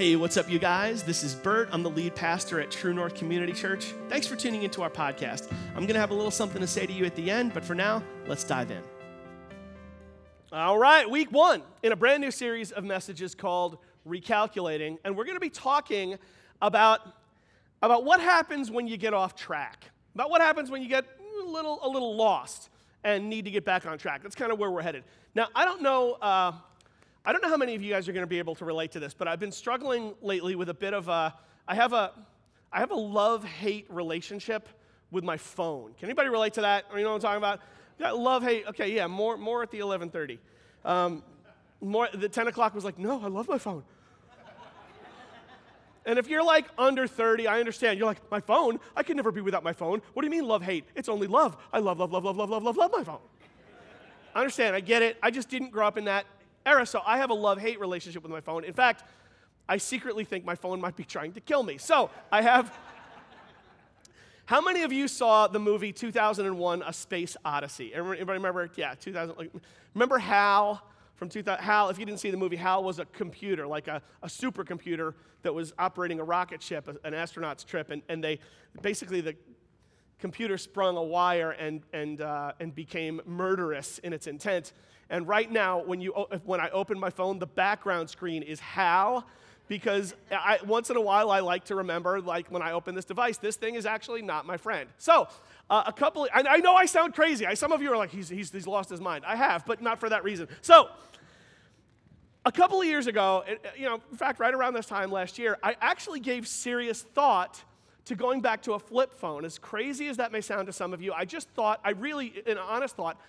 Hey, what's up, you guys? This is Bert. I'm the lead pastor at True North Community Church. Thanks for tuning into our podcast. I'm going to have a little something to say to you at the end, but for now, let's dive in. All right, week one in a brand new series of messages called Recalculating, and we're going to be talking about, about what happens when you get off track, about what happens when you get a little, a little lost and need to get back on track. That's kind of where we're headed. Now, I don't know. Uh, I don't know how many of you guys are going to be able to relate to this, but I've been struggling lately with a bit of a. I have a, I have a love-hate relationship with my phone. Can anybody relate to that? Or you know what I'm talking about? Yeah, love hate. Okay, yeah, more more at the 11:30. Um, more the 10 o'clock was like, no, I love my phone. And if you're like under 30, I understand. You're like, my phone? I can never be without my phone. What do you mean love hate? It's only love. I love, love, love, love, love, love, love, love my phone. I understand. I get it. I just didn't grow up in that era, so I have a love hate relationship with my phone. In fact, I secretly think my phone might be trying to kill me. So I have. How many of you saw the movie 2001 A Space Odyssey? Everybody remember? Yeah, 2000. Like, remember Hal from 2000? Hal, if you didn't see the movie, Hal was a computer, like a, a supercomputer that was operating a rocket ship, an astronaut's trip, and, and they basically the computer sprung a wire and, and, uh, and became murderous in its intent. And right now, when, you, when I open my phone, the background screen is Hal because I, once in a while I like to remember, like when I open this device, this thing is actually not my friend. So, uh, a couple, I, I, know I sound crazy. I, some of you are like, he's, he's, he's lost his mind. I have, but not for that reason. So, a couple of years ago, you know, in fact, right around this time last year, I actually gave serious thought to going back to a flip phone. As crazy as that may sound to some of you, I just thought, I really, an honest thought,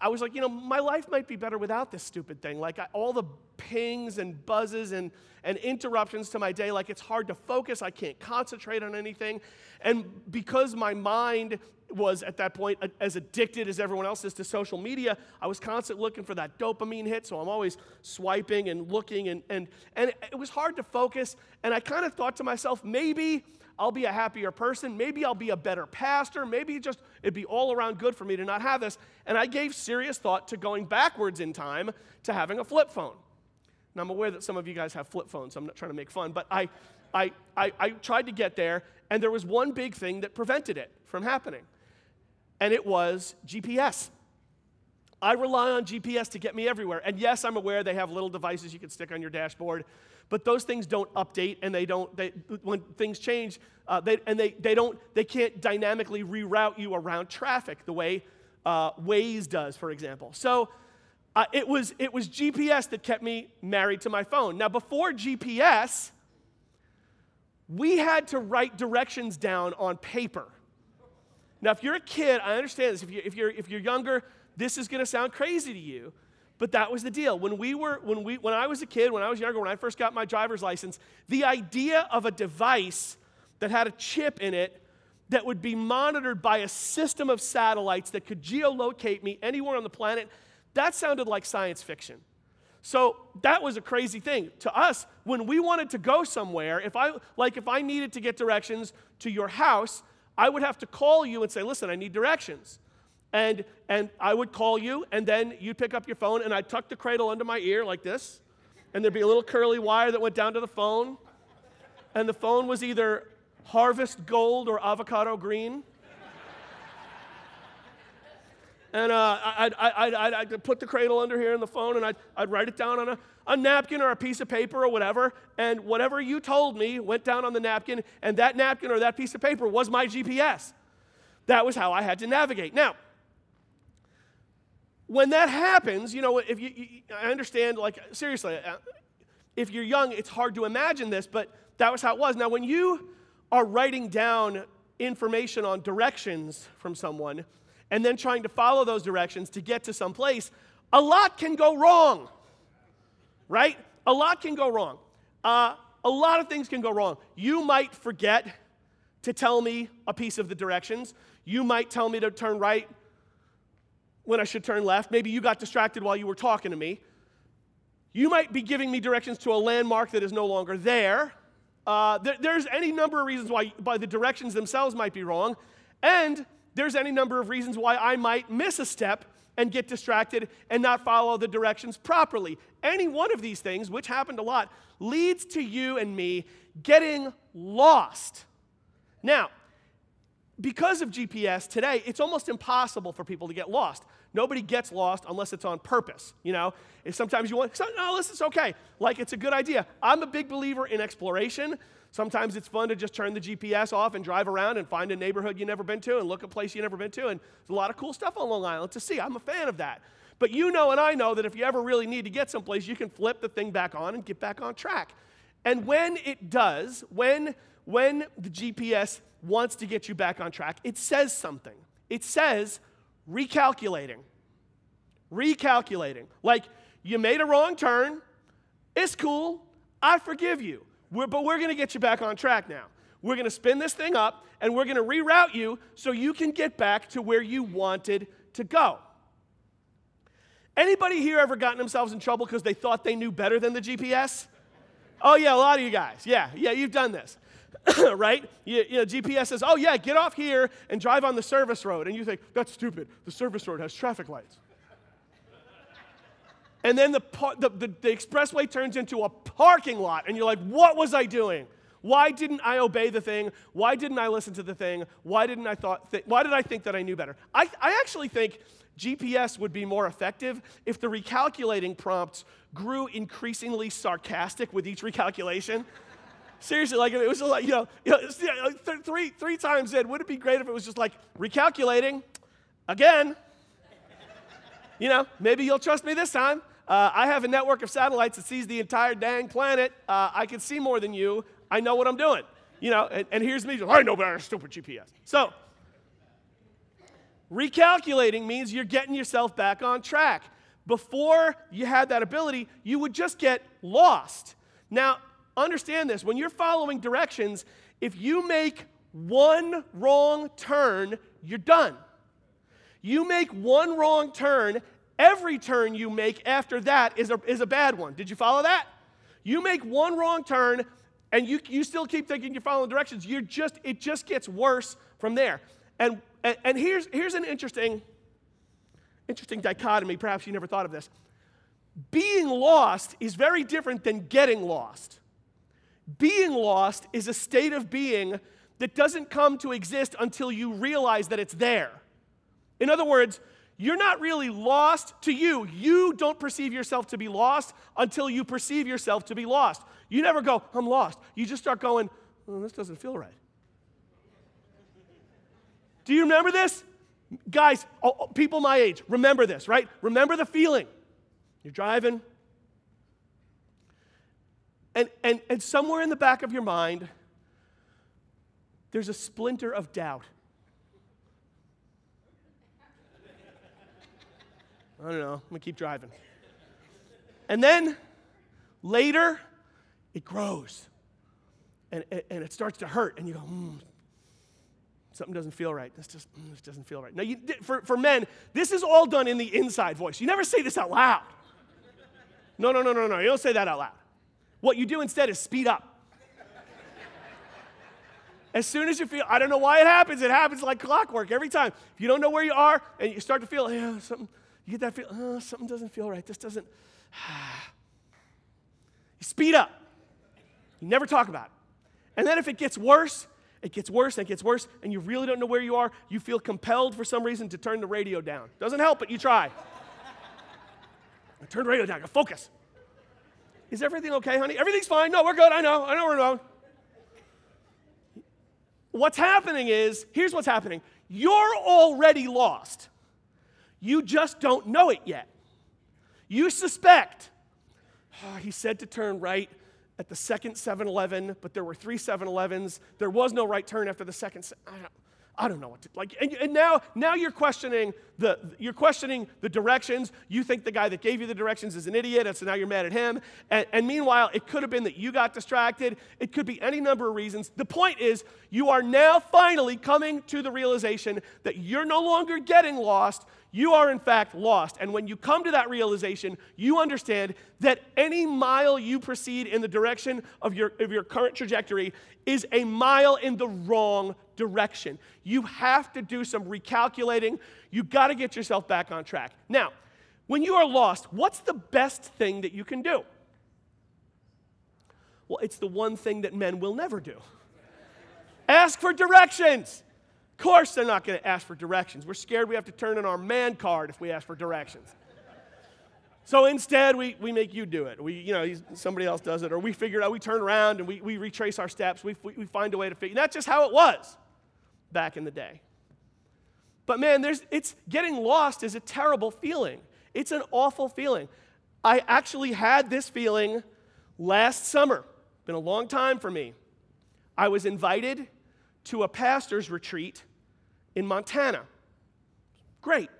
I was like, you know, my life might be better without this stupid thing. Like I, all the pings and buzzes and, and interruptions to my day, like it's hard to focus. I can't concentrate on anything. And because my mind was at that point as addicted as everyone else is to social media, I was constantly looking for that dopamine hit. So I'm always swiping and looking, and, and, and it was hard to focus. And I kind of thought to myself, maybe I'll be a happier person. Maybe I'll be a better pastor. Maybe just it'd be all around good for me to not have this. And I gave serious thought to going backwards in time to having a flip phone. Now I'm aware that some of you guys have flip phones, so I'm not trying to make fun, but I, I, I, I tried to get there, and there was one big thing that prevented it from happening, and it was GPS. I rely on GPS to get me everywhere. And yes, I'm aware they have little devices you can stick on your dashboard but those things don't update and they don't, they, when things change, uh, they, and they, they don't, they can't dynamically reroute you around traffic the way uh, Waze does, for example. So uh, it, was, it was GPS that kept me married to my phone. Now, before GPS, we had to write directions down on paper. Now, if you're a kid, I understand this. If, you, if, you're, if you're younger, this is going to sound crazy to you. But that was the deal. When we were, when we, when I was a kid, when I was younger, when I first got my driver's license, the idea of a device that had a chip in it that would be monitored by a system of satellites that could geolocate me anywhere on the planet, that sounded like science fiction. So that was a crazy thing. To us, when we wanted to go somewhere, if I like if I needed to get directions to your house, I would have to call you and say, "Listen, I need directions." And, and I would call you, and then you'd pick up your phone, and I'd tuck the cradle under my ear like this, and there'd be a little curly wire that went down to the phone, and the phone was either harvest gold or avocado green. And uh, I'd, I'd, I'd, I'd, put the cradle under here in the phone and I'd, I'd write it down on a, a napkin or a piece of paper or whatever. And whatever you told me went down on the napkin, and that napkin or that piece of paper was my GPS. That was how I had to navigate. Now, when that happens, you know, if you, you, I understand, like, seriously, uh, if you're young, it's hard to imagine this, but that was how it was. Now, when you are writing down information on directions from someone and then trying to follow those directions to get to some place, a lot can go wrong, right? A lot can go wrong. Uh, a lot of things can go wrong. You might forget to tell me a piece of the directions. You might tell me to turn right when I should turn left. Maybe you got distracted while you were talking to me. You might be giving me directions to a landmark that is no longer there. Uh, there there's any number of reasons why, why the directions themselves might be wrong. And there's any number of reasons why I might miss a step and get distracted and not follow the directions properly. Any one of these things, which happened a lot, leads to you and me getting lost. Now, because of GPS today, it's almost impossible for people to get lost. Nobody gets lost unless it's on purpose. You know, sometimes you want, no, this is okay. Like it's a good idea. I'm a big believer in exploration. Sometimes it's fun to just turn the GPS off and drive around and find a neighborhood you've never been to and look at a place you've never been to. And there's a lot of cool stuff on Long Island to see. I'm a fan of that. But you know and I know that if you ever really need to get someplace, you can flip the thing back on and get back on track. And when it does, when, when the GPS wants to get you back on track, it says something. It says recalculating. Recalculating. Like, you made a wrong turn. It's cool. I forgive you. We're, but we're going to get you back on track now. We're going to spin this thing up and we're going to reroute you so you can get back to where you wanted to go. Anybody here ever gotten themselves in trouble because they thought they knew better than the GPS? Oh, yeah, a lot of you guys. Yeah, yeah, you've done this. right? You, you know, GPS says, oh, yeah, get off here and drive on the service road. And you think, that's stupid. The service road has traffic lights. and then the, the, the, the expressway turns into a parking lot, and you're like, what was I doing? Why didn't I obey the thing? Why didn't I listen to the thing? Why didn't I thought? Th- why did I think that I knew better? I, I actually think GPS would be more effective if the recalculating prompts grew increasingly sarcastic with each recalculation. Seriously, like it was like, you know, you know th- three, three times in, would it be great if it was just like recalculating again? You know, maybe you'll trust me this time. Uh, I have a network of satellites that sees the entire dang planet. Uh, I can see more than you. I know what I'm doing. You know, and, and here's me, I know better, stupid GPS. So, recalculating means you're getting yourself back on track. Before you had that ability, you would just get lost. Now, understand this when you're following directions, if you make one wrong turn, you're done. You make one wrong turn, every turn you make after that is a, is a bad one. Did you follow that? You make one wrong turn and you, you still keep thinking you're following directions. You're just, it just gets worse from there. And, and, and here's, here's an interesting, interesting dichotomy. Perhaps you never thought of this. Being lost is very different than getting lost. Being lost is a state of being that doesn't come to exist until you realize that it's there. In other words, you're not really lost to you. You don't perceive yourself to be lost until you perceive yourself to be lost. You never go, I'm lost. You just start going, oh, this doesn't feel right. Do you remember this? Guys, people my age, remember this, right? Remember the feeling. You're driving, and, and, and somewhere in the back of your mind, there's a splinter of doubt. I don't know. I'm to keep driving. And then later, it grows and, and it starts to hurt, and you go, hmm, something doesn't feel right. This just mm, this doesn't feel right. Now, you, for, for men, this is all done in the inside voice. You never say this out loud. No, no, no, no, no. You don't say that out loud. What you do instead is speed up. As soon as you feel, I don't know why it happens, it happens like clockwork every time. If you don't know where you are and you start to feel, yeah, something, you get that feel, oh, something doesn't feel right. This doesn't, you speed up. You never talk about it. And then if it gets worse, it gets worse and it gets worse, and you really don't know where you are, you feel compelled for some reason to turn the radio down. Doesn't help, but you try. I turn the radio down, go focus. Is everything okay, honey? Everything's fine. No, we're good. I know. I know we're going. What's happening is here's what's happening you're already lost. You just don't know it yet. You suspect, oh, he said to turn right at the second 7 Eleven, but there were three 7 Elevens. There was no right turn after the second. I don't, I don't know what to like. And, and, now, now you're questioning the you're questioning the directions. You think the guy that gave you the directions is an idiot, and so now you're mad at him. And, and meanwhile, it could have been that you got distracted. It could be any number of reasons. The point is, you are now finally coming to the realization that you're no longer getting lost. You are, in fact, lost. And when you come to that realization, you understand that any mile you proceed in the direction of your, of your current trajectory is a mile in the wrong direction. You have to do some recalculating. You've got to get yourself back on track. Now, when you are lost, what's the best thing that you can do? Well, it's the one thing that men will never do ask for directions. Course, they're not going to ask for directions. We're scared we have to turn in our man card if we ask for directions. So instead, we, we make you do it. We, you know, somebody else does it, or we figure it out, we turn around and we, we retrace our steps. We, we find a way to figure. That's just how it was back in the day. But man, there's, it's getting lost is a terrible feeling. It's an awful feeling. I actually had this feeling last summer. Been a long time for me. I was invited to a pastor's retreat in Montana. Great.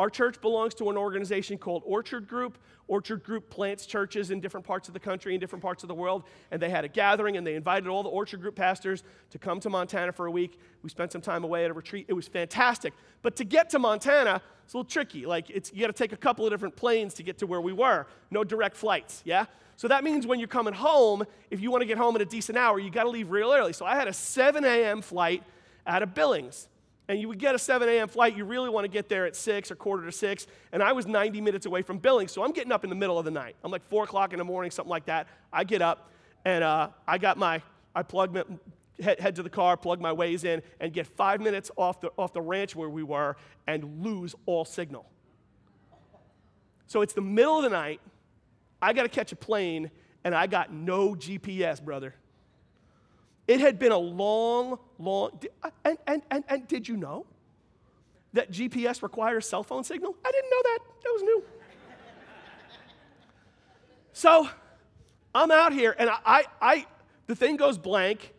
Our church belongs to an organization called Orchard Group. Orchard Group plants churches in different parts of the country, in different parts of the world. And they had a gathering and they invited all the Orchard Group pastors to come to Montana for a week. We spent some time away at a retreat. It was fantastic. But to get to Montana, it's a little tricky. Like, it's, you got to take a couple of different planes to get to where we were. No direct flights, yeah? So that means when you're coming home, if you want to get home in a decent hour, you got to leave real early. So I had a 7 a.m. flight out of Billings and you would get a 7 a.m. flight, you really want to get there at 6 or quarter to 6. And I was 90 minutes away from Billings, so I'm getting up in the middle of the night. I'm like 4 o'clock in the morning, something like that. I get up, and uh, I got my, I plug my, head, head to the car, plug my Waze in, and get five minutes off the, off the ranch where we were and lose all signal. So it's the middle of the night. I got to catch a plane, and I got no GPS, brother. It had been a long, long, uh, and, and, and, and did you know that GPS requires cell phone signal? I didn't know that. That was new. so I'm out here, and I, I, I, the thing goes blank,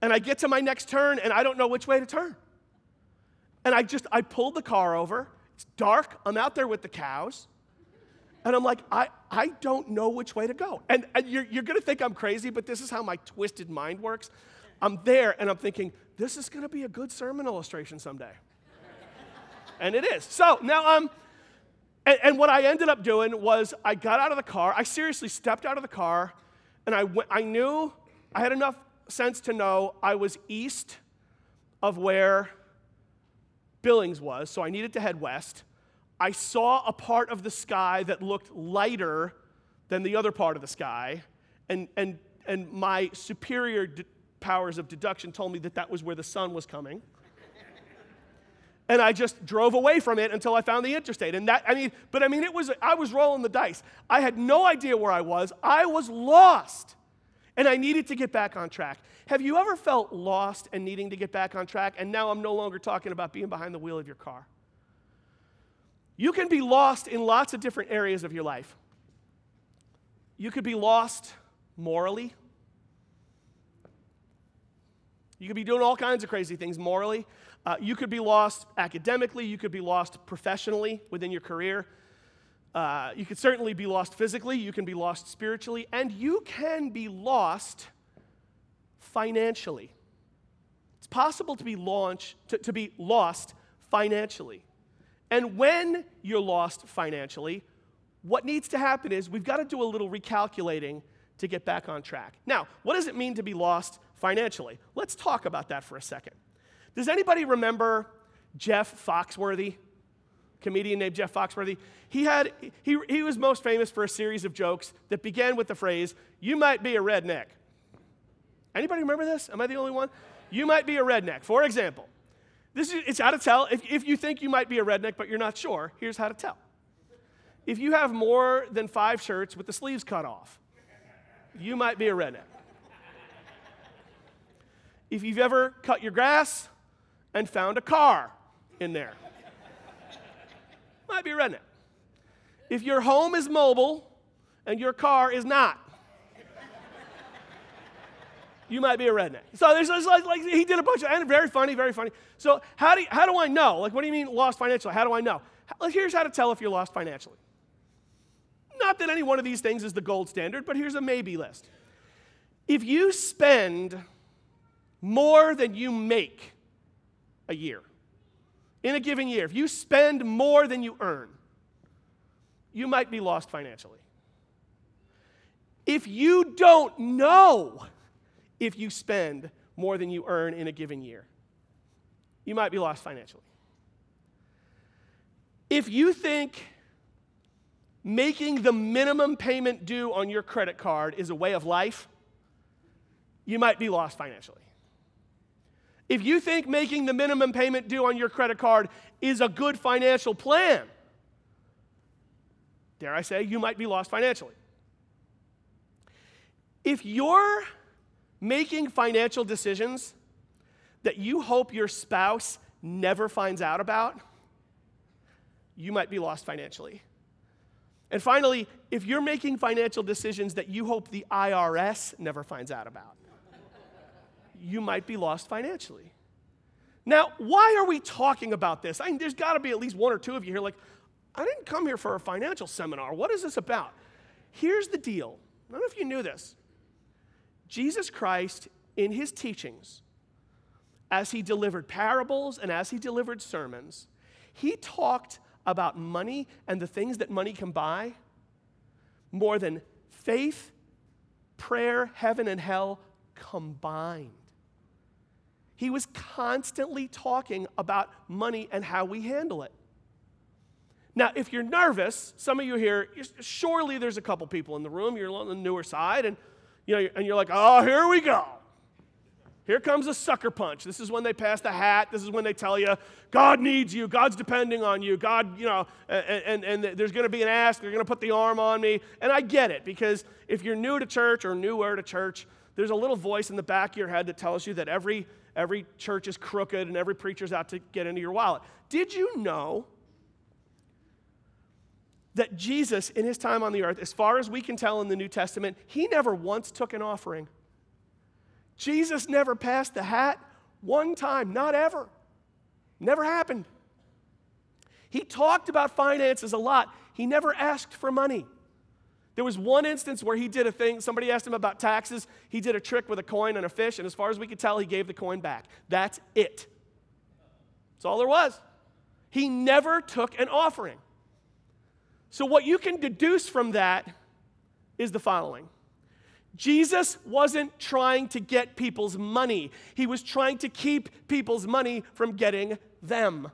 and I get to my next turn, and I don't know which way to turn. And I just, I pulled the car over. It's dark. I'm out there with the cows. And I'm like, I, I don't know which way to go. And, and you're, you're going to think I'm crazy, but this is how my twisted mind works. I'm there and I'm thinking, this is going to be a good sermon illustration someday. and it is. So now I'm, and, and, what I ended up doing was I got out of the car. I seriously stepped out of the car and I, went, I knew, I had enough sense to know I was east of where Billings was, so I needed to head west. I saw a part of the sky that looked lighter than the other part of the sky, and, and, and my superior powers of deduction told me that that was where the sun was coming. and I just drove away from it until I found the interstate. And that, I mean, but I mean, it was, I was rolling the dice. I had no idea where I was. I was lost. And I needed to get back on track. Have you ever felt lost and needing to get back on track? And now I'm no longer talking about being behind the wheel of your car. You can be lost in lots of different areas of your life. You could be lost morally. You could be doing all kinds of crazy things morally. Uh, you could be lost academically. You could be lost professionally within your career. Uh, you could certainly be lost physically. You can be lost spiritually. And you can be lost financially. It's possible to be, launch, to, to be lost financially. And when you're lost financially, what needs to happen is we've got to do a little recalculating to get back on track. Now, what does it mean to be lost financially? Let's talk about that for a second. Does anybody remember Jeff Foxworthy? Comedian named Jeff Foxworthy. He, had, he, he was most famous for a series of jokes that began with the phrase, You might be a redneck. Anybody remember this? Am I the only one? You might be a redneck. For example, this is, it's how to tell. If, if you think you might be a redneck but you're not sure, here's how to tell. If you have more than five shirts with the sleeves cut off, you might be a redneck. If you've ever cut your grass and found a car in there, might be a redneck. If your home is mobile and your car is not, you might be a redneck. So there's, like, like, he did a bunch of, and very funny, very funny. So how do, you, how do I know? Like, what do you mean lost financially? How do I know? Here's how to tell if you're lost financially. Not that any one of these things is the gold standard, but here's a maybe list. If you spend more than you make a year in a given year, if you spend more than you earn, you might be lost financially. If you don't know if you spend more than you earn in a given year, you might be lost financially. If you think making the minimum payment due on your credit card is a way of life, you might be lost financially. If you think making the minimum payment due on your credit card is a good financial plan, dare I say, you might be lost financially. If you're making financial decisions that you hope your spouse never finds out about, you might be lost financially. And finally, if you're making financial decisions that you hope the IRS never finds out about, you might be lost financially. Now, why are we talking about this? I mean, there's got to be at least one or two of you here like, I didn't come here for a financial seminar. What is this about? Here's the deal. I don't know if you knew this. Jesus Christ, in his teachings, as he delivered parables and as he delivered sermons, he talked about money and the things that money can buy more than faith, prayer, heaven, and hell combined. He was constantly talking about money and how we handle it. Now, if you're nervous, some of you here, surely there's a couple people in the room, you're on the newer side, and, you know, and you're like, oh, here we go. Here comes a sucker punch. This is when they pass the hat. This is when they tell you, God needs you. God's depending on you. God, you know, and, and, and there's going to be an ask. They're going to put the arm on me. And I get it because if you're new to church or newer to church, there's a little voice in the back of your head that tells you that every, every church is crooked and every preacher's out to get into your wallet. Did you know that Jesus, in his time on the earth, as far as we can tell in the New Testament, he never once took an offering? Jesus never passed the hat one time, not ever. Never happened. He talked about finances a lot. He never asked for money. There was one instance where he did a thing, somebody asked him about taxes. He did a trick with a coin and a fish, and as far as we could tell, he gave the coin back. That's it. That's all there was. He never took an offering. So, what you can deduce from that is the following Jesus wasn't trying to get people's money, he was trying to keep people's money from getting them.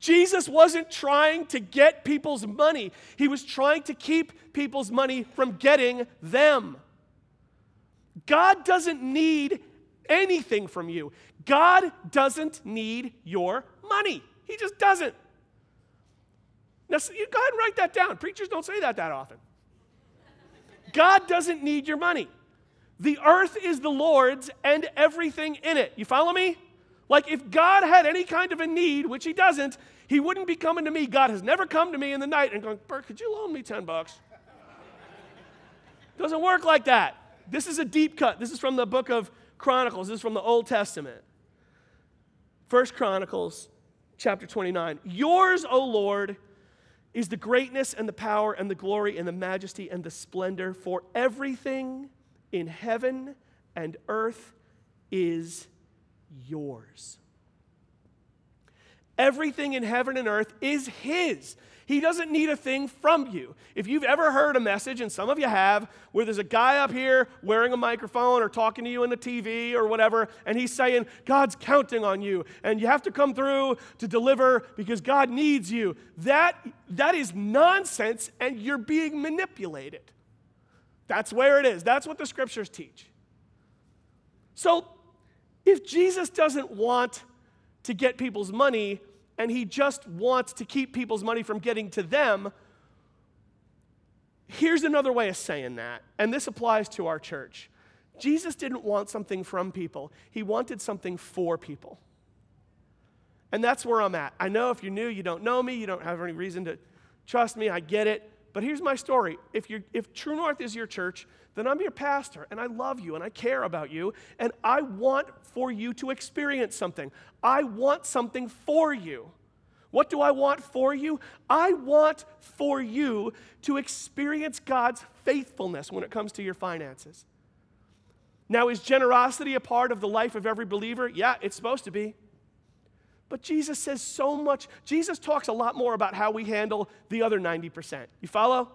Jesus wasn't trying to get people's money, he was trying to keep people's money from getting them. God doesn't need anything from you. God doesn't need your money. He just doesn't. Now, go ahead and write that down. Preachers don't say that that often. God doesn't need your money. The earth is the Lord's and everything in it. You follow me? Like if God had any kind of a need, which he doesn't, he wouldn't be coming to me. God has never come to me in the night and going, Bert, could you loan me 10 bucks? Doesn't work like that. This is a deep cut. This is from the book of Chronicles. This is from the Old Testament. First Chronicles chapter 29. Yours, O Lord, is the greatness and the power and the glory and the majesty and the splendor, for everything in heaven and earth is yours. Everything in heaven and earth is His. He doesn't need a thing from you. If you've ever heard a message, and some of you have, where there's a guy up here wearing a microphone or talking to you in the TV or whatever, and he's saying, God's counting on you, and you have to come through to deliver because God needs you, that, that is nonsense, and you're being manipulated. That's where it is. That's what the scriptures teach. So, if Jesus doesn't want to get people's money, and he just wants to keep people's money from getting to them. Here's another way of saying that, and this applies to our church. Jesus didn't want something from people, he wanted something for people. And that's where I'm at. I know if you're new, you don't know me, you don't have any reason to trust me, I get it. But here's my story. If, you're, if True North is your church, then I'm your pastor and I love you and I care about you and I want for you to experience something. I want something for you. What do I want for you? I want for you to experience God's faithfulness when it comes to your finances. Now, is generosity a part of the life of every believer? Yeah, it's supposed to be. But Jesus says so much. Jesus talks a lot more about how we handle the other 90%. You follow?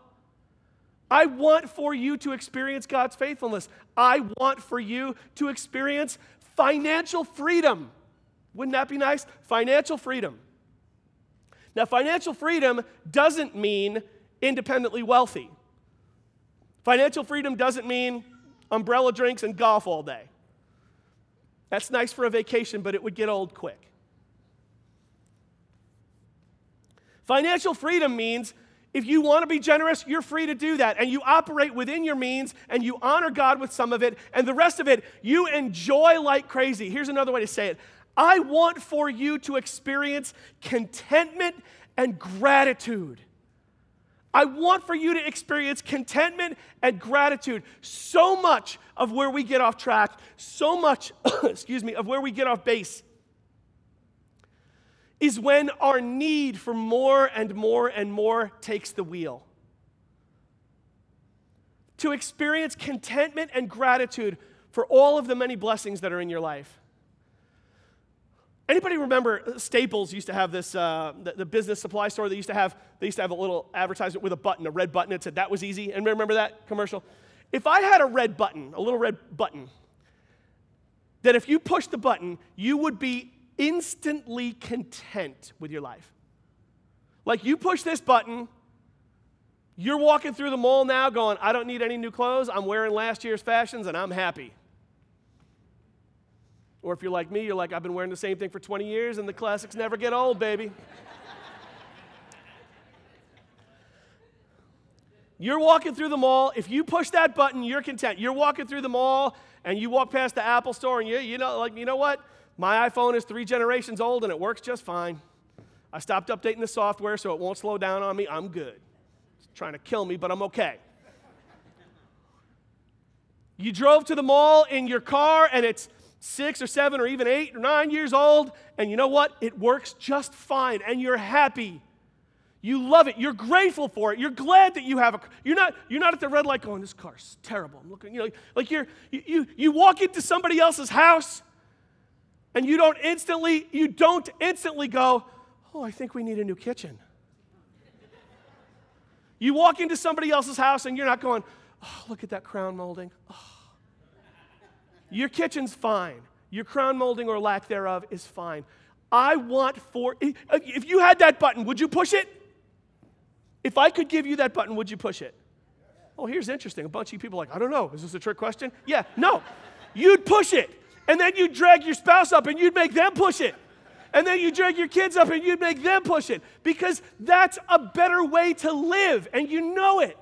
I want for you to experience God's faithfulness. I want for you to experience financial freedom. Wouldn't that be nice? Financial freedom. Now, financial freedom doesn't mean independently wealthy. Financial freedom doesn't mean umbrella drinks and golf all day. That's nice for a vacation, but it would get old quick. Financial freedom means if you want to be generous, you're free to do that. And you operate within your means and you honor God with some of it. And the rest of it, you enjoy like crazy. Here's another way to say it I want for you to experience contentment and gratitude. I want for you to experience contentment and gratitude. So much of where we get off track, so much, excuse me, of where we get off base is when our need for more and more and more takes the wheel. To experience contentment and gratitude for all of the many blessings that are in your life. Anybody remember Staples used to have this, uh, the, the, business supply store, they used to have, they used to have a little advertisement with a button, a red button. that said that was easy. And remember that commercial? If I had a red button, a little red button, that if you pushed the button, you would be instantly content with your life. Like you push this button, you're walking through the mall now going, I don't need any new clothes. I'm wearing last year's fashions and I'm happy. Or if you're like me, you're like, I've been wearing the same thing for 20 years and the classics never get old, baby. You're walking through the mall. If you push that button, you're content. You're walking through the mall and you walk past the Apple store and you, you know, like, you know what? My iPhone is three generations old and it works just fine. I stopped updating the software so it won't slow down on me. I'm good. It's trying to kill me, but I'm okay. You drove to the mall in your car and it's six or seven or even eight or nine years old, and you know what? It works just fine and you're happy. You love it. You're grateful for it. You're glad that you have a you're not you're not at the red light going, this car's terrible. I'm looking, you know, like you're you you, you walk into somebody else's house and you don't instantly, you don't instantly go, oh, I think we need a new kitchen. You walk into somebody else's house and you're not going, oh, look at that crown molding. Oh. Your kitchen's fine. Your crown molding or lack thereof is fine. I want for, if you had that button, would you push it? If I could give you that button, would you push it? Oh, here's interesting. A bunch of people like, I don't know. Is this a trick question? Yeah, no. You'd push it. And then you drag your spouse up and you'd make them push it. And then you drag your kids up and you'd make them push it because that's a better way to live and you know it.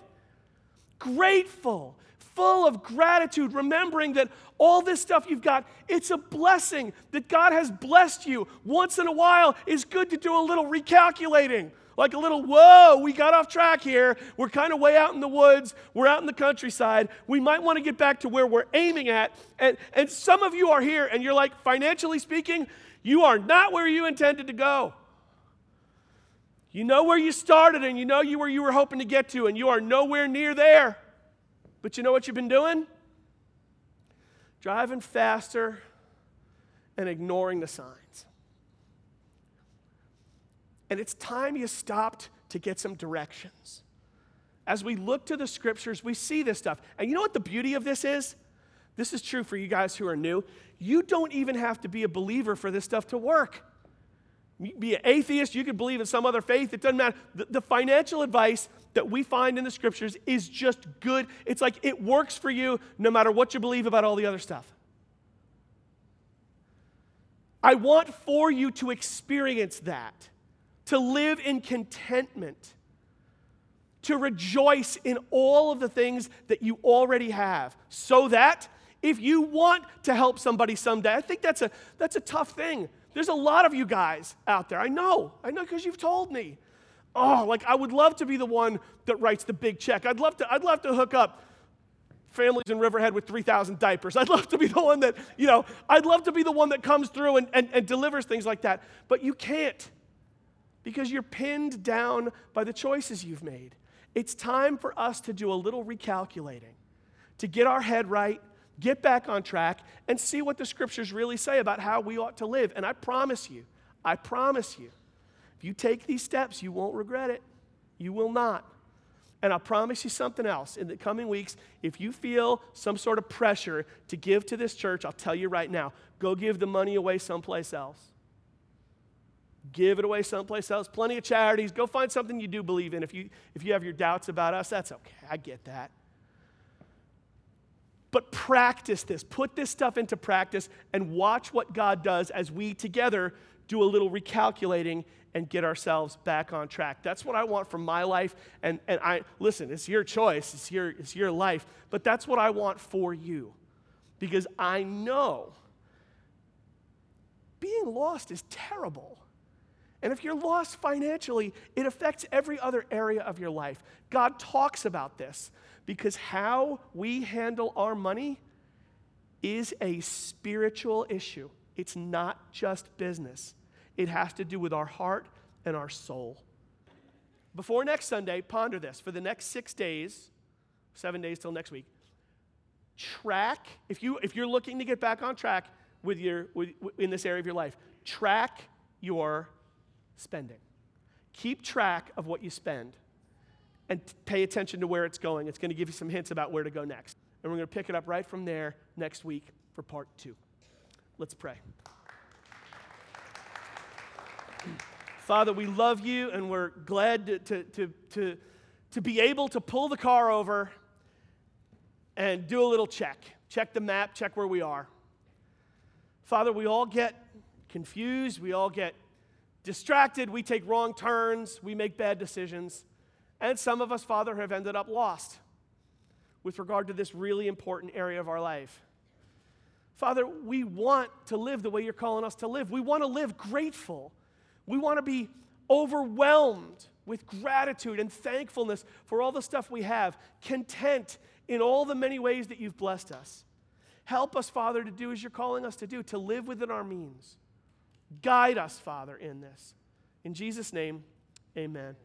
Grateful, full of gratitude, remembering that all this stuff you've got, it's a blessing that God has blessed you. Once in a while, it's good to do a little recalculating like a little, whoa, we got off track here. We're kind of way out in the woods. We're out in the countryside. We might want to get back to where we're aiming at. And, and some of you are here and you're like, financially speaking, you are not where you intended to go. You know where you started and you know you where you were hoping to get to, and you are nowhere near there. But you know what you've been doing? Driving faster and ignoring the signs. And it's time you stopped to get some directions. As we look to the scriptures, we see this stuff. And you know what the beauty of this is? This is true for you guys who are new. You don't even have to be a believer for this stuff to work. Be an atheist, you could believe in some other faith, it doesn't matter. The, the financial advice that we find in the scriptures is just good. It's like it works for you no matter what you believe about all the other stuff. I want for you to experience that to live in contentment, to rejoice in all of the things that you already have, so that if you want to help somebody someday, I think that's a, that's a tough thing. There's a lot of you guys out there. I know, I know because you've told me. Oh, like I would love to be the one that writes the big check. I'd love to, I'd love to hook up families in Riverhead with 3,000 diapers. I'd love to be the one that, you know, I'd love to be the one that comes through and, and, and delivers things like that. But you can't because you're pinned down by the choices you've made. It's time for us to do a little recalculating, to get our head right, get back on track, and see what the scriptures really say about how we ought to live. And I promise you, I promise you, if you take these steps, you won't regret it. You will not. And I promise you something else. In the coming weeks, if you feel some sort of pressure to give to this church, I'll tell you right now go give the money away someplace else. Give it away someplace else. Plenty of charities. Go find something you do believe in. If you, if you have your doubts about us, that's okay. I get that. But practice this. Put this stuff into practice and watch what God does as we together do a little recalculating and get ourselves back on track. That's what I want from my life. And, and I listen, it's your choice, it's your, it's your life, but that's what I want for you. Because I know being lost is terrible. And if you're lost financially, it affects every other area of your life. God talks about this because how we handle our money is a spiritual issue. It's not just business, it has to do with our heart and our soul. Before next Sunday, ponder this. For the next six days, seven days till next week, track, if, you, if you're looking to get back on track with your, with, in this area of your life, track your spending. Keep track of what you spend and pay attention to where it's going. It's going to give you some hints about where to go next. And we're going to pick it up right from there next week for part two. Let's pray. Father, we love you and we're glad to, to, to, to, to be able to pull the car over and do a little check. Check the map, check where we are. Father, we all get confused, we all get distracted, we take wrong turns, we make bad decisions. And some of us, Father, have ended up lost with regard to this really important area of our life. Father, we want to live the way you're calling us to live. We want to live grateful. We want to be overwhelmed with gratitude and thankfulness for all the stuff we have, content in all the many ways that you've blessed us. Help us, Father, to do as you're calling us to do, to live within our means. Guide us, Father, in this. In Jesus' name, amen.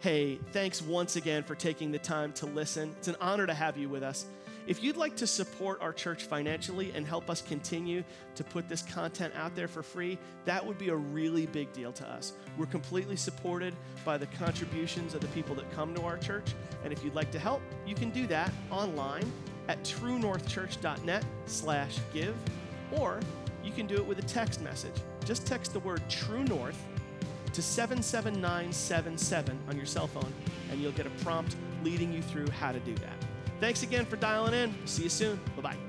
Hey, thanks once again for taking the time to listen. It's an honor to have you with us. If you'd like to support our church financially and help us continue to put this content out there for free, that would be a really big deal to us. We're completely supported by the contributions of the people that come to our church. And if you'd like to help, you can do that online at truenorthchurch.net slash give, or you can do it with a text message. Just text the word True North to 77977 on your cell phone, and you'll get a prompt leading you through how to do that. Thanks again for dialing in. See you soon. Bye bye.